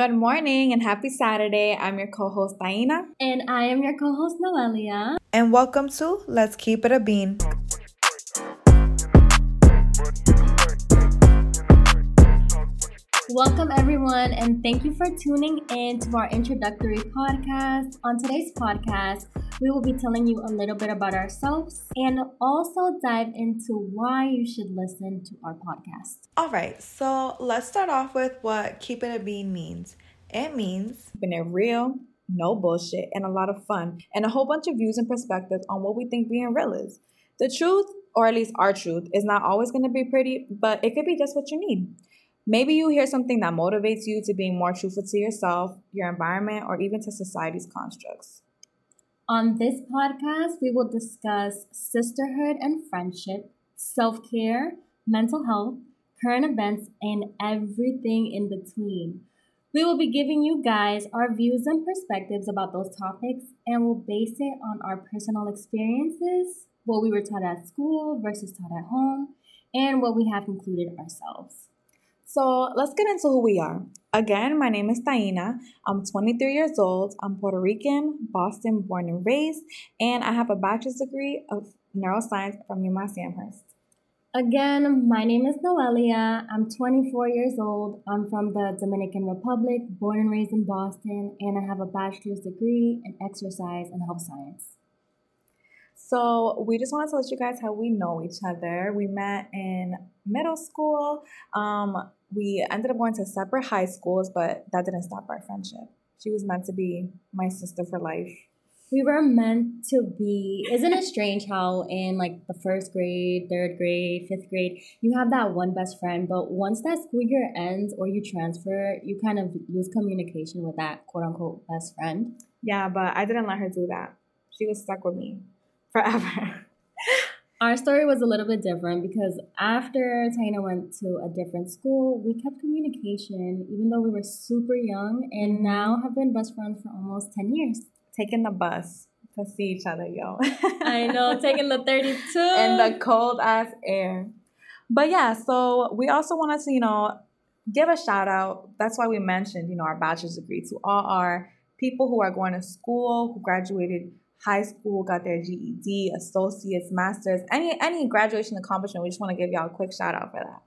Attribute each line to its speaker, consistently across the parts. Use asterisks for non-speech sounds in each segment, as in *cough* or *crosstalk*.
Speaker 1: Good morning and happy Saturday. I'm your co host, Taina.
Speaker 2: And I am your co host, Noelia.
Speaker 3: And welcome to Let's Keep It a Bean.
Speaker 2: Welcome, everyone, and thank you for tuning in to our introductory podcast. On today's podcast, we will be telling you a little bit about ourselves and also dive into why you should listen to our podcast.
Speaker 3: All right, so let's start off with what keeping It a Bean means. It means
Speaker 1: keeping it real, no bullshit, and a lot of fun, and a whole bunch of views and perspectives on what we think being real is. The truth, or at least our truth, is not always going to be pretty, but it could be just what you need. Maybe you hear something that motivates you to being more truthful to yourself, your environment, or even to society's constructs.
Speaker 2: On this podcast, we will discuss sisterhood and friendship, self care, mental health, current events, and everything in between. We will be giving you guys our views and perspectives about those topics, and we'll base it on our personal experiences, what we were taught at school versus taught at home, and what we have concluded ourselves.
Speaker 1: So let's get into who we are. Again, my name is Taina. I'm 23 years old. I'm Puerto Rican, Boston born and raised, and I have a bachelor's degree of neuroscience from UMass Amherst.
Speaker 2: Again, my name is Noelia. I'm 24 years old. I'm from the Dominican Republic, born and raised in Boston, and I have a bachelor's degree in exercise and health science.
Speaker 1: So we just wanted to let you guys how we know each other. We met in middle school. Um, we ended up going to separate high schools, but that didn't stop our friendship. She was meant to be my sister for life.
Speaker 2: We were meant to be. Isn't it strange how in like the first grade, third grade, fifth grade, you have that one best friend, but once that school year ends or you transfer, you kind of lose communication with that quote unquote best friend.
Speaker 1: Yeah, but I didn't let her do that. She was stuck with me forever.
Speaker 2: Our story was a little bit different because after Taina went to a different school, we kept communication even though we were super young and now have been best friends for almost 10 years.
Speaker 1: Taking the bus to see each other, yo.
Speaker 2: I know, *laughs* taking the 32.
Speaker 1: In the cold ass air. But yeah, so we also wanted to, you know, give a shout out. That's why we mentioned, you know, our bachelor's degree to all our people who are going to school, who graduated high school, got their GED, associates, masters, any any graduation accomplishment. We just want to give y'all a quick shout out for that.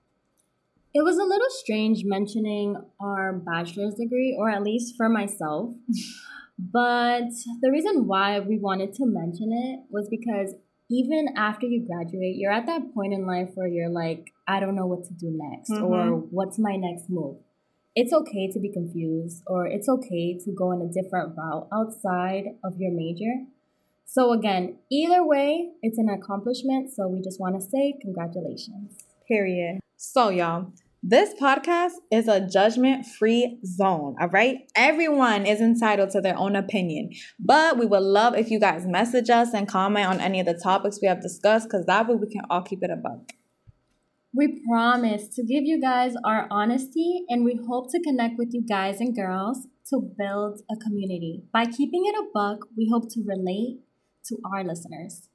Speaker 2: It was a little strange mentioning our bachelor's degree, or at least for myself. *laughs* but the reason why we wanted to mention it was because even after you graduate, you're at that point in life where you're like, I don't know what to do next, mm-hmm. or what's my next move. It's okay to be confused, or it's okay to go in a different route outside of your major so, again, either way, it's an accomplishment. So, we just want to say congratulations.
Speaker 1: Period. So, y'all, this podcast is a judgment free zone, all right? Everyone is entitled to their own opinion, but we would love if you guys message us and comment on any of the topics we have discussed because that way we can all keep it a buck.
Speaker 2: We promise to give you guys our honesty and we hope to connect with you guys and girls to build a community. By keeping it a buck, we hope to relate to our listeners.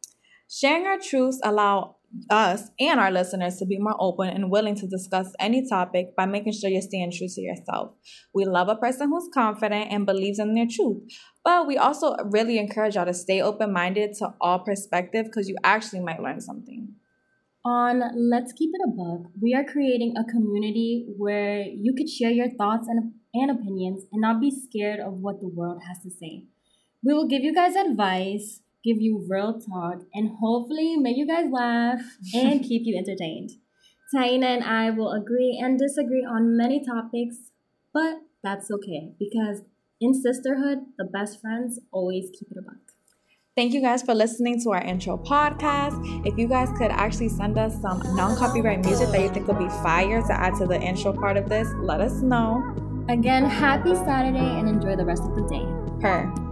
Speaker 1: Sharing our truths allow us and our listeners to be more open and willing to discuss any topic by making sure you're staying true to yourself. We love a person who's confident and believes in their truth, but we also really encourage y'all to stay open minded to all perspective because you actually might learn something.
Speaker 2: On Let's Keep It a Buck, we are creating a community where you could share your thoughts and, and opinions and not be scared of what the world has to say. We will give you guys advice give you real talk, and hopefully make you guys laugh and *laughs* keep you entertained. Taina and I will agree and disagree on many topics, but that's okay because in sisterhood, the best friends always keep it a buck.
Speaker 1: Thank you guys for listening to our intro podcast. If you guys could actually send us some non copyright music that you think would be fire to add to the intro part of this, let us know.
Speaker 2: Again, happy Saturday and enjoy the rest of the day.
Speaker 1: Per.